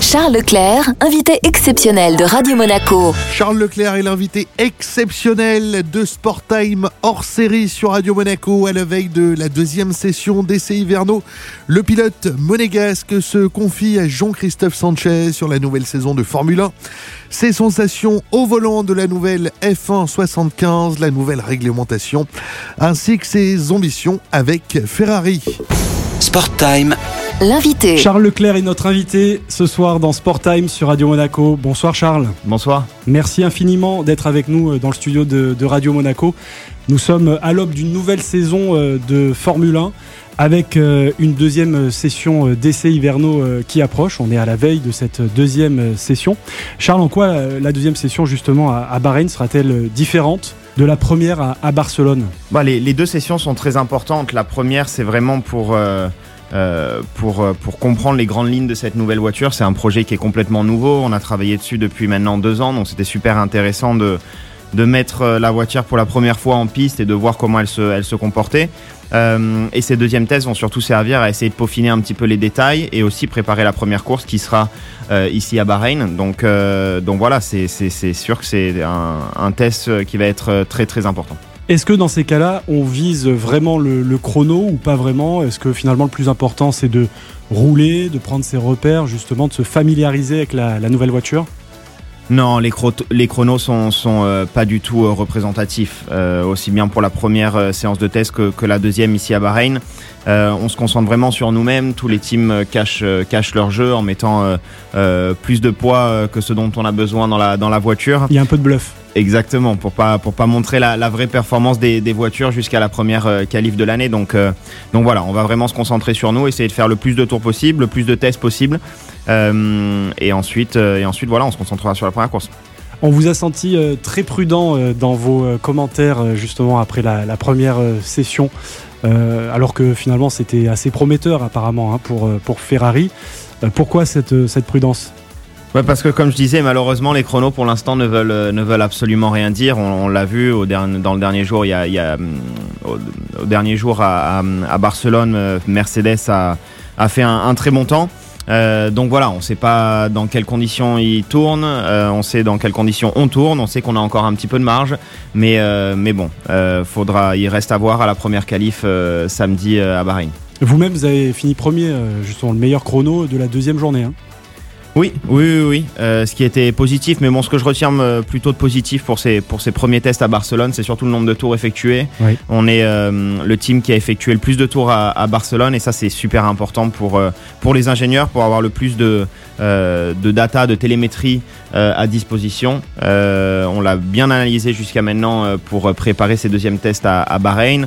Charles Leclerc, invité exceptionnel de Radio Monaco. Charles Leclerc est l'invité exceptionnel de Sport Time hors série sur Radio Monaco à la veille de la deuxième session d'essai hivernaux. Le pilote monégasque se confie à Jean-Christophe Sanchez sur la nouvelle saison de Formule 1. Ses sensations au volant de la nouvelle F1 75, la nouvelle réglementation, ainsi que ses ambitions avec Ferrari. Sport Time L'invité. Charles Leclerc est notre invité ce soir dans Sport Time sur Radio Monaco. Bonsoir Charles. Bonsoir. Merci infiniment d'être avec nous euh, dans le studio de, de Radio Monaco. Nous sommes à l'aube d'une nouvelle saison euh, de Formule 1 avec euh, une deuxième session d'essais hivernaux qui approche. On est à la veille de cette deuxième session. Charles, en quoi la deuxième session justement à Bahreïn sera-t-elle différente de la première à, Barcelone? Bah, les, les, deux sessions sont très importantes. La première, c'est vraiment pour... Euh, pour, euh, pour comprendre les grandes lignes de cette nouvelle voiture. C'est un projet qui est complètement nouveau. On a travaillé dessus depuis maintenant deux ans, donc c'était super intéressant de, mettre euh, la voiture pour la première fois en piste et de voir comment elle se, comportait. Euh, et ces deuxièmes tests vont surtout servir à essayer de peaufiner un petit peu les détails et aussi préparer la première course qui sera euh, ici à Bahreïn. Donc, euh, voilà, c'est sûr que c'est un test qui va être très très important. Est-ce que dans ces cas-là, on vise vraiment le, chrono ou pas vraiment? Est-ce que finalement le plus important c'est de rouler, de prendre ses repères, justement de se familiariser avec la, nouvelle voiture? Non, les, les, chronos sont, sont euh, pas du tout euh, représentatifs, euh, aussi bien pour la première séance de test que, que, la deuxième ici à Bahreïn. on se concentre vraiment sur nous-mêmes. Tous les teams cachent, cachent leur jeu en mettant plus de poids que ce dont on a besoin dans la, dans la voiture. Il y a un peu de bluff. Exactement, pour pas pour pas montrer la, vraie performance des, voitures jusqu'à la première euh, qualif de l'année. Donc euh, donc voilà, on va vraiment se concentrer sur nous, essayer de faire le plus de tours possible, le plus de tests possible, euh, et ensuite et ensuite voilà, on se concentrera sur la première course. On vous a senti très prudent dans vos commentaires justement après la, la première session, alors que finalement c'était assez prometteur apparemment hein, pour pour Ferrari. pourquoi cette cette prudence? Ouais, parce que comme je disais, malheureusement, les chronos pour l'instant ne veulent, euh, ne veulent absolument rien dire. On, l'a vu au dernier, dans le dernier jour, il y a, hum, au, dernier jour à, Barcelone, euh, Mercedes a, a fait un, très bon temps. Euh, donc voilà, on ne sait pas dans quelles conditions il tourne, on sait dans quelles conditions on tourne, on sait qu'on a encore un petit peu de marge, mais, mais bon, faudra, il reste à voir à la première qualif samedi à Bahreïn. Vous-même, vous avez fini premier, justement le meilleur chrono de la deuxième journée. Hein. Oui, oui, oui, euh, ce qui était positif, mais bon, ce que je retiens euh, plutôt de positif pour ces, pour ces premiers tests à Barcelone, c'est surtout le nombre de tours effectués. On est euh, le team qui a effectué le plus de tours à, à Barcelone, et ça, c'est super important pour, pour les ingénieurs, pour avoir le plus de, de data, de télémétrie à disposition. on l'a bien analysé jusqu'à maintenant pour préparer ces deuxièmes tests à, à Bahreïn.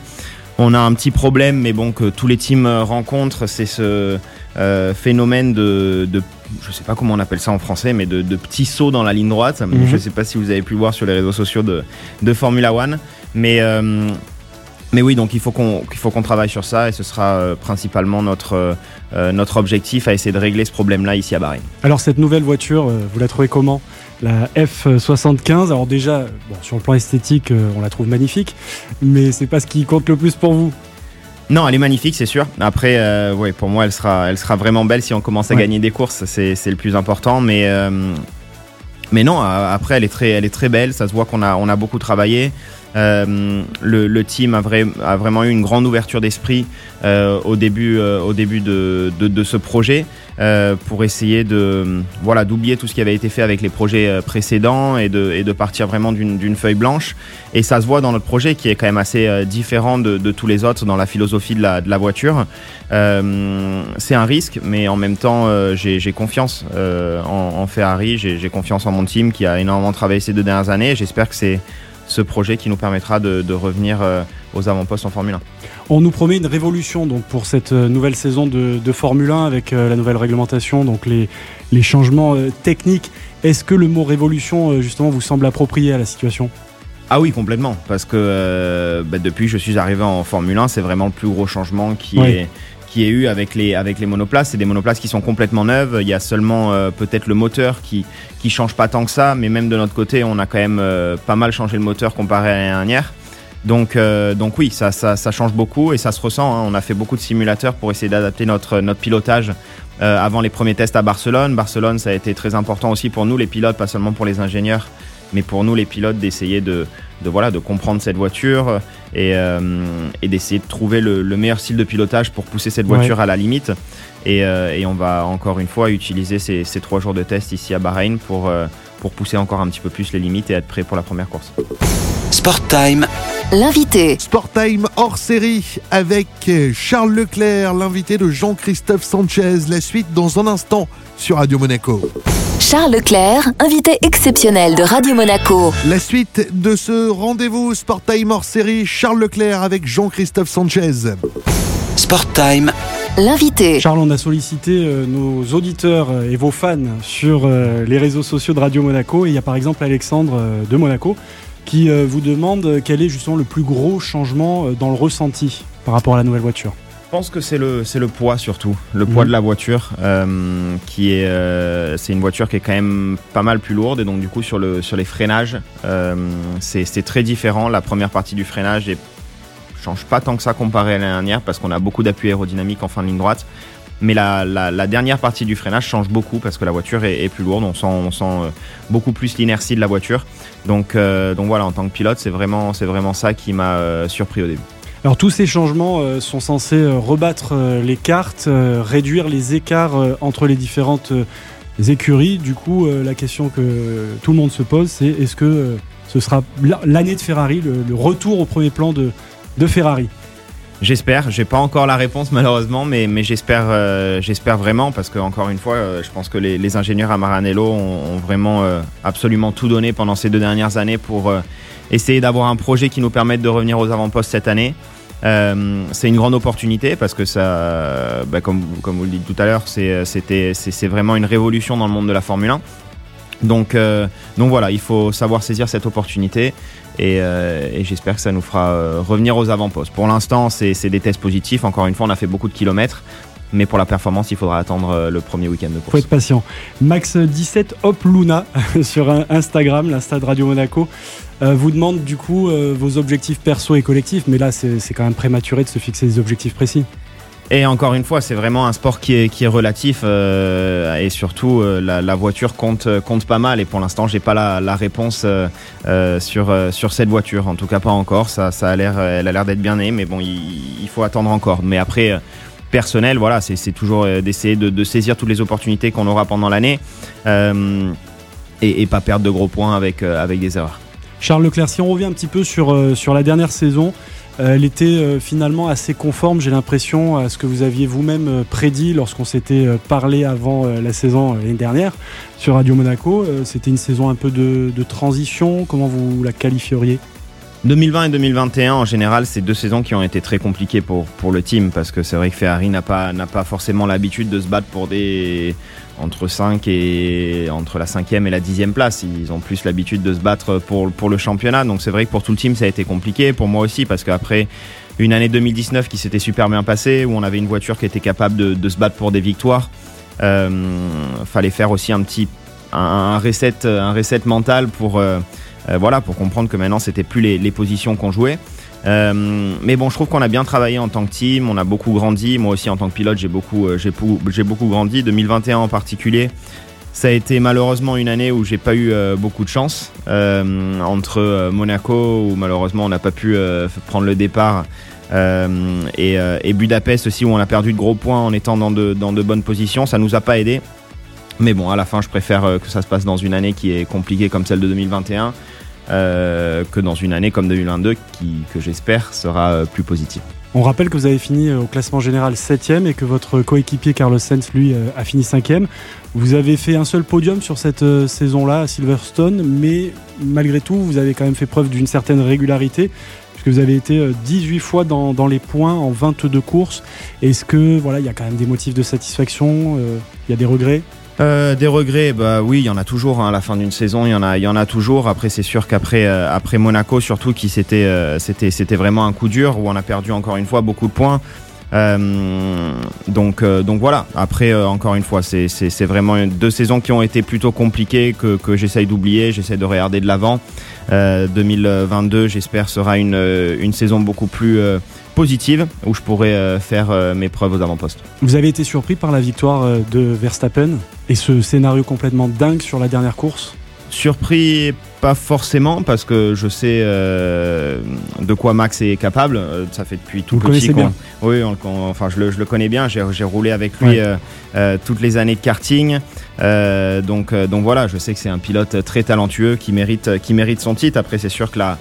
On a un petit problème, mais bon, que tous les teams rencontrent, c'est ce euh, phénomène de, de, je sais pas comment on appelle ça en français, mais de, de petits sauts dans la ligne droite. Mhm. Je sais pas si vous avez pu le voir sur les réseaux sociaux de, de Formula One, mais euh, mais oui, donc il faut qu'on faut qu'on travaille sur ça et ce sera euh, principalement notre euh, notre objectif à essayer de régler ce problème-là ici à Bahreïn. Alors cette nouvelle voiture, vous la trouvez comment? La F75. Alors déjà, bon, sur le plan esthétique, on la trouve magnifique, mais c'est pas ce qui compte le plus pour vous? Non, elle est magnifique, c'est sûr. Après, euh, ouais, pour moi, elle sera, elle sera vraiment belle si on commence à gagner des courses. C'est, le plus important. Mais, euh, mais non, après, elle est très, elle est très belle. Ça se voit qu'on a, on a beaucoup travaillé. Euh, le, le, team a, vrai, a, vraiment eu une grande ouverture d'esprit euh, au début, euh, au début de, de, de ce projet euh, pour essayer de voilà d'oublier tout ce qui avait été fait avec les projets euh, précédents et de, et de partir vraiment d'une feuille blanche. Et ça se voit dans notre projet qui est quand même assez différent de, de tous les autres dans la philosophie de la, de la voiture. C'est un risque, mais en même temps, j'ai confiance en, en Ferrari, j'ai confiance en mon team qui a énormément travaillé ces deux dernières années. J'espère que c'est ce projet qui nous permettra de, de revenir euh, aux avant-postes en Formule 1. On nous promet une révolution donc pour cette euh, nouvelle saison de, de Formule 1 avec euh, la nouvelle réglementation, donc les, les changements techniques. Est-ce que le mot révolution justement vous semble approprié à la situation? Ah oui, complètement, parce que bah, depuis que je suis arrivé en Formule 1, c'est vraiment le plus gros changement qui est qui est eu avec les, avec les monoplaces. C'est des monoplaces qui sont complètement neuves. Il y a seulement euh, peut-être le moteur qui, qui change pas tant que ça, mais même de notre côté, on a quand même euh, pas mal changé le moteur comparé à l'année dernière. Donc, donc oui, ça, ça, ça, change beaucoup et ça se ressent. Hein. On a fait beaucoup de simulateurs pour essayer d'adapter notre, notre pilotage avant les premiers tests à Barcelone. Barcelone, ça a été très important aussi pour nous, les pilotes, pas seulement pour les ingénieurs, mais pour nous, les pilotes, d'essayer de, de, voilà, de comprendre cette voiture et, et d'essayer de trouver le, meilleur style de pilotage pour pousser cette voiture à la limite. Et, et, on va encore une fois utiliser ces, ces, trois jours de test ici à Bahreïn pour, pour pousser encore un petit peu plus les limites et être prêt pour la première course. Sport Time. L'invité. Sport Time hors série avec Charles Leclerc, l'invité de Jean-Christophe Sanchez. La suite dans un instant sur Radio Monaco. Charles Leclerc, invité exceptionnel de Radio Monaco. La suite de ce rendez-vous Sport Time hors série, Charles Leclerc avec Jean-Christophe Sanchez. Sport Time. L'invité. Charles, on a sollicité euh, nos auditeurs euh, et vos fans sur euh, les réseaux sociaux de Radio Monaco. Et il y a par exemple Alexandre de Monaco qui vous demande quel est justement le plus gros changement dans le ressenti par rapport à la nouvelle voiture. Je pense que c'est le, c'est le poids surtout, le poids de la voiture, qui est, c'est une voiture qui est quand même pas mal plus lourde et donc du coup sur, le, sur les freinages, c'est, c'est très différent. La première partie du freinage est change pas tant que ça comparé à l'année dernière parce qu'on a beaucoup d'appui aérodynamique en fin de ligne droite. Mais la, dernière partie du freinage change beaucoup parce que la voiture est, plus lourde. On sent, on sent euh, beaucoup plus l'inertie de la voiture. Donc, euh, donc voilà, en tant que pilote, c'est vraiment, c'est vraiment ça qui m'a euh, surpris au début. Alors tous ces changements sont censés rebattre les cartes, réduire les écarts entre les différentes écuries. Du coup, la question que tout le monde se pose, c'est est-ce que ce sera l'année de Ferrari, le retour au premier plan de, Ferrari? J'espère, j'ai pas encore la réponse malheureusement, mais, mais j'espère, euh, vraiment parce que encore une fois, euh, je pense que les, ingénieurs à Maranello ont, vraiment euh, absolument tout donné pendant ces deux dernières années pour essayer d'avoir un projet qui nous permette de revenir aux avant-postes cette année. C'est une grande opportunité parce que ça, bah, comme, comme vous le dites tout à l'heure, c'est, c'était, c'est, vraiment une révolution dans le monde de la Formule 1. Donc, donc voilà, il faut savoir saisir cette opportunité. Euh, et, j'espère que ça nous fera euh, revenir aux avant-postes. Pour l'instant, c'est des tests positifs. Encore une fois, on a fait beaucoup de kilomètres. Mais pour la performance, il faudra attendre euh, le premier week-end de course. Faut être patient. Max17 Hop Luna sur Instagram, l'insta de Radio Monaco, vous demande du coup vos objectifs perso et collectifs. Mais là, c'est quand même prématuré de se fixer des objectifs précis. Et encore une fois, c'est vraiment un sport qui est, qui est relatif euh, et surtout euh, la, voiture compte, compte pas mal. Et pour l'instant, j'ai pas la, réponse euh, sur, sur cette voiture. En tout cas, pas encore. Ça, ça a l'air, elle a l'air d'être bien née, mais bon, il, faut attendre encore. Mais après, personnel, voilà, c'est toujours d'essayer de, de, saisir toutes les opportunités qu'on aura pendant l'année et, et, pas perdre de gros points avec, avec des erreurs. Charles Leclerc, si on revient un petit peu sur, sur la dernière saison. Euh, elle était euh, finalement assez conforme, j'ai l'impression, à ce que vous aviez vous-même euh, prédit lorsqu'on s'était parlé avant la saison l'année dernière sur Radio Monaco. C'était une saison un peu de, transition. Comment vous la qualifieriez? 2020 et 2021, en général, c'est deux saisons qui ont été très compliquées pour, le team parce que c'est vrai que Ferrari n'a pas forcément l'habitude de se battre pour des, entre 5 et entre la 5e et la 10e place. Ils ont plus l'habitude de se battre pour, pour le championnat. Donc c'est vrai que pour tout le team, ça a été compliqué. Pour moi aussi, parce qu'après une année 2019 qui s'était super bien passée, où on avait une voiture qui était capable de, se battre pour des victoires, euh, fallait faire aussi un petit un, reset, un reset mental pour, euh, euh, voilà, pour comprendre que maintenant, c'était plus les positions qu'on jouait. Euh, mais bon, je trouve qu'on a bien travaillé en tant que team, on a beaucoup grandi. Moi aussi, en tant que pilote, j'ai beaucoup, euh, beaucoup grandi. 2021 en particulier, ça a été malheureusement une année où j'ai pas eu euh, beaucoup de chance. entre Monaco, où malheureusement on n'a pas pu prendre le départ, et, et, Budapest aussi, où on a perdu de gros points en étant dans de, dans de bonnes positions. Ça nous a pas aidé. Mais bon, à la fin, je préfère que ça se passe dans une année qui est compliquée comme celle de 2021 euh, que dans une année comme 2022 qui, que j'espère sera euh, plus positive. On rappelle que vous avez fini euh, au classement général 7ème et que votre coéquipier Carlos Sainz, lui, a fini 5ème. Vous avez fait un seul podium sur cette saison-là à Silverstone, mais malgré tout, vous avez quand même fait preuve d'une certaine régularité, puisque vous avez été 18 fois dans, les points en 22 courses. Est-ce que voilà, il y a quand même des motifs de satisfaction Il y a des regrets? Euh, des regrets, bah oui, il y en a toujours. Hein, à la fin d'une saison, il y en a, il y en a toujours. Après, c'est sûr qu'après, euh, après Monaco, surtout, qui c'était, euh, c'était, c'était vraiment un coup dur où on a perdu encore une fois beaucoup de points. Donc, donc voilà. Après, encore une fois, c'est vraiment deux saisons qui ont été plutôt compliquées que, que j'essaye d'oublier. J'essaie de regarder de l'avant. 2022, j'espère, sera une, une saison beaucoup plus positive où je pourrais faire mes preuves aux avant-postes. Vous avez été surpris par la victoire de Verstappen et ce scénario complètement dingue sur la dernière course? Surpris, pas forcément, parce que je sais euh, de quoi Max est capable. Euh, ça fait depuis tout Vous petit. Bien. Oui, enfin, je le, je le, connais bien. J'ai roulé avec lui euh, toutes les années de karting. donc, donc voilà, je sais que c'est un pilote très talentueux qui mérite, qui mérite son titre. Après, c'est sûr que la,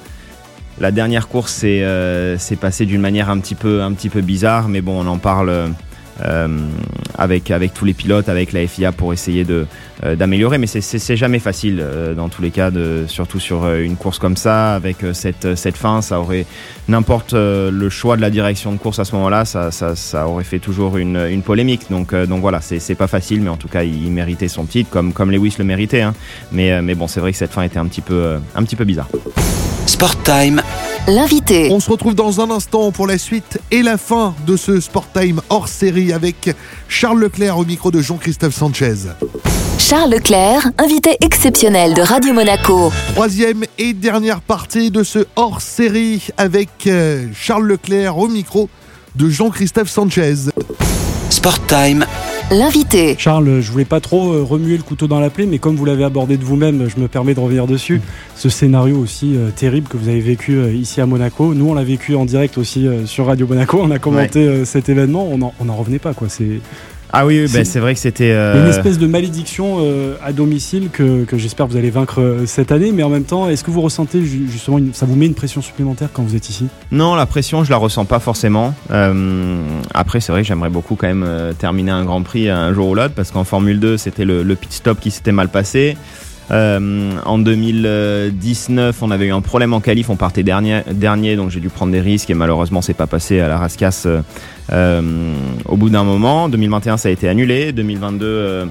la dernière course s'est passée d'une manière un petit, peu, un petit peu bizarre, mais bon, on en parle avec, avec tous les pilotes, avec la FIA pour essayer de, euh, d'améliorer. Mais c'est, jamais facile euh, dans tous les cas, surtout sur une course comme ça, avec cette, cette fin. Ça aurait n'importe le choix de la direction de course à ce moment-là, ça, ça, ça aurait fait toujours une, une polémique. Donc, donc voilà, c'est, c'est pas facile, mais en tout cas, il, méritait son titre, comme, comme Lewis le méritait. Hein. Mais, mais bon, c'est vrai que cette fin était un petit peu, un petit peu bizarre. Sport Time l'invité. On se retrouve dans un instant pour la suite et la fin de ce Sport Time hors série avec Charles Leclerc au micro de Jean-Christophe Sanchez. Charles Leclerc, invité exceptionnel de Radio Monaco. Troisième et dernière partie de ce hors série avec euh, Charles Leclerc au micro de Jean-Christophe Sanchez. Sport Time l'invité. Charles, je voulais pas trop euh, remuer le couteau dans la plaie, mais comme vous l'avez abordé de vous-même, je me permets de revenir dessus. Ce scénario aussi euh, terrible que vous avez vécu euh, ici à Monaco. Nous, on l'a vécu en direct aussi sur Radio Monaco. On a commenté cet événement. On n'en revenait pas, quoi. C'est ah oui, bah, c'est vrai que c'était. Une espèce de malédiction à domicile que, j'espère vous allez vaincre cette année, mais en même temps, est-ce que vous ressentez justement, ça vous met une pression supplémentaire quand vous êtes ici? Non, la pression, je la ressens pas forcément. après, c'est vrai que j'aimerais beaucoup quand même terminer un Grand Prix un jour ou l'autre, parce qu'en Formule 2, c'était le, le, pit stop qui s'était mal passé. En 2019, on avait eu un problème en qualif, on partait dernier, donc j'ai dû prendre des risques et malheureusement c'est pas passé à la rascasse euh, au bout d'un moment, 2021 ça a été annulé, 2022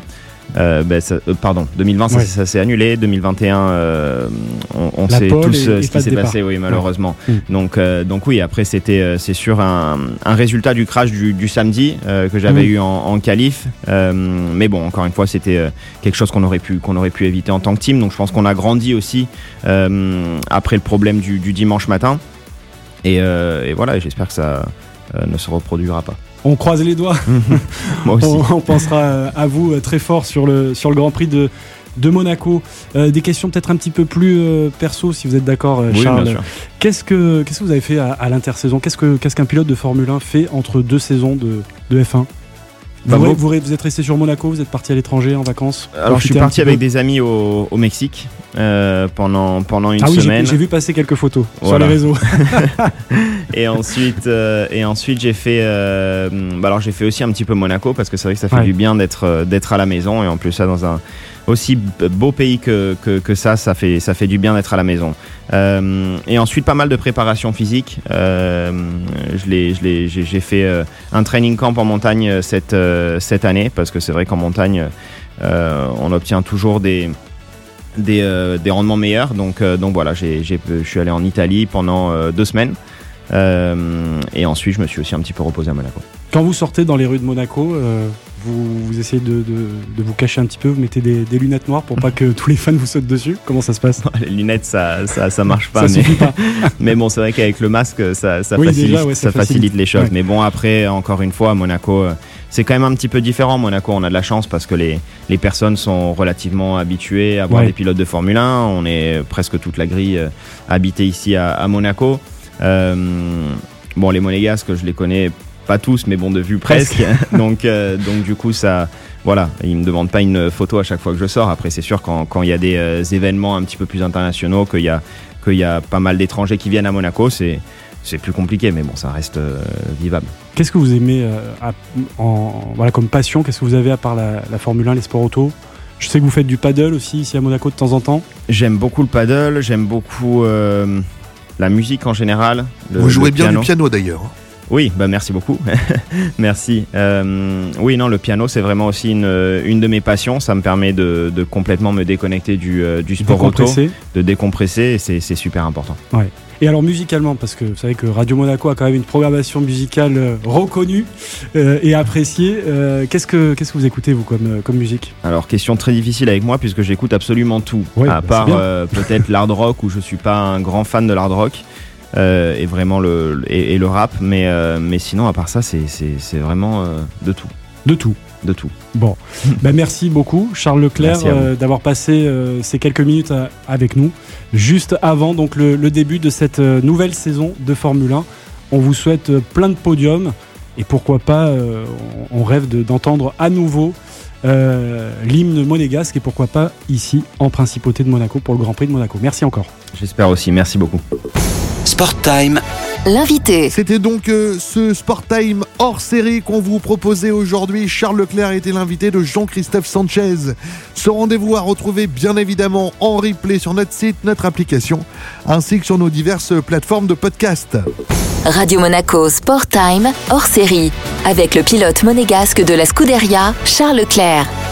euh, ben, ça, euh, pardon, 2020 ça, ça s'est annulé, 2021 euh, on, on sait tous ce qui s'est passé, oui malheureusement. Ouais. Mm. Donc donc oui après c'était c'est sûr un, un, résultat du crash du, du samedi que j'avais mm. eu en, en qualif, mais bon encore une fois c'était quelque chose qu'on aurait pu qu'on aurait pu éviter en tant que team. Donc je pense qu'on a grandi aussi après le problème du, du dimanche matin et, et voilà j'espère que ça ne se reproduira pas. On croise les doigts. Moi aussi. On, pensera à vous euh, très fort sur le, sur le Grand Prix de, de Monaco. Euh, des questions peut-être un petit peu plus perso, si vous êtes d'accord, Charles. Qu'est-ce que qu'est-ce que vous avez fait à, à l'intersaison? Qu'est-ce que qu'est-ce qu'un pilote de Formule 1 fait entre deux saisons de, de F1 vous, vous, vous, êtes resté sur Monaco, vous êtes parti à l'étranger en vacances Alors je suis parti avec des amis au, au Mexique euh, pendant, pendant une ah oui, semaine. J'ai vu passer quelques photos voilà. sur les réseaux. et ensuite, euh, et ensuite j'ai fait, euh, bah alors j'ai fait aussi un petit peu Monaco parce que c'est vrai que ça fait ouais. du bien d'être d'être à la maison et en plus ça dans un aussi beau pays que, que, ça, ça fait, ça fait du bien d'être à la maison. Euh, et ensuite, pas mal de préparation physique. Euh, J'ai fait euh, un training camp en montagne euh, cette, cette année, parce que c'est vrai qu'en montagne, on obtient toujours des, des, des rendements meilleurs. Donc, donc voilà, je suis allé en Italie pendant deux semaines. et ensuite, je me suis aussi un petit peu reposé à Monaco. Quand vous sortez dans les rues de Monaco, vous, vous essayez de, de, de, vous cacher un petit peu, vous mettez des, des, lunettes noires pour pas que tous les fans vous sautent dessus Comment ça se passe? Les lunettes, ça, ça, ça marche pas. ça mais, pas. mais bon, c'est vrai qu'avec le masque, ça, ça, oui, facilite, déjà, ouais, ça facilite. facilite les choses. Ouais. Mais bon, après, encore une fois, à Monaco, c'est quand même un petit peu différent. Monaco, on a de la chance parce que les, les personnes sont relativement habituées à voir Ouais. des pilotes de Formule 1. On est presque toute la grille euh, habitée ici à, à Monaco. Euh, bon, les Monégasques, je les connais pas tous, mais bon, de vue presque. donc, euh, donc, du coup, ça, voilà, ils me demandent pas une photo à chaque fois que je sors. Après, c'est sûr quand quand il y a des euh, événements un petit peu plus internationaux, qu'il y a qu'il y a pas mal d'étrangers qui viennent à Monaco, c'est c'est plus compliqué, mais bon, ça reste euh, vivable. Qu'est-ce que vous aimez euh, à, en, voilà, comme passion? Qu'est-ce que vous avez à part la, la Formule 1, les sports auto? Je sais que vous faites du paddle aussi ici à Monaco de temps en temps. J'aime beaucoup le paddle, j'aime beaucoup euh, la musique en général. Le, Vous jouez le bien piano. du piano d'ailleurs. Oui, bah merci beaucoup. merci. Euh, oui, non, le piano, c'est vraiment aussi une, une de mes passions. Ça me permet de, de complètement me déconnecter du, euh, du sport auto, Décompresser. de décompresser, et c'est super important. Ouais. Et alors musicalement, parce que vous savez que Radio Monaco a quand même une programmation musicale euh, reconnue euh, et appréciée. Euh, qu'est-ce que qu'est-ce que vous écoutez vous comme comme musique? Alors question très difficile avec moi puisque j'écoute absolument tout, Ouais, à bah, part euh, peut-être l'hard rock où je suis pas un grand fan de l'hard rock. Euh, et vraiment le et, et le rap. Mais euh, mais sinon à part ça c'est vraiment euh, de tout. De tout. de tout. Bon, bah, merci beaucoup Charles Leclerc d'avoir passé ces quelques minutes à- avec nous, juste avant donc le, le début de cette nouvelle saison de Formule 1. On vous souhaite plein de podiums. Et pourquoi pas, euh, on, rêve de- d'entendre à nouveau euh, l'hymne monégasque. Et pourquoi pas ici en principauté de Monaco pour le Grand Prix de Monaco. Merci encore. j'espère aussi. Merci beaucoup Sport Time, L'invité. C'était donc euh, ce Sport Time hors série qu'on vous proposait aujourd'hui. Charles Leclerc était l'invité de Jean-Christophe Sanchez. Ce rendez-vous à retrouver bien évidemment en replay sur notre site, notre application, ainsi que sur nos diverses plateformes de podcast. Radio Monaco Sport Time hors série avec le pilote monégasque de la Scuderia, Charles Leclerc.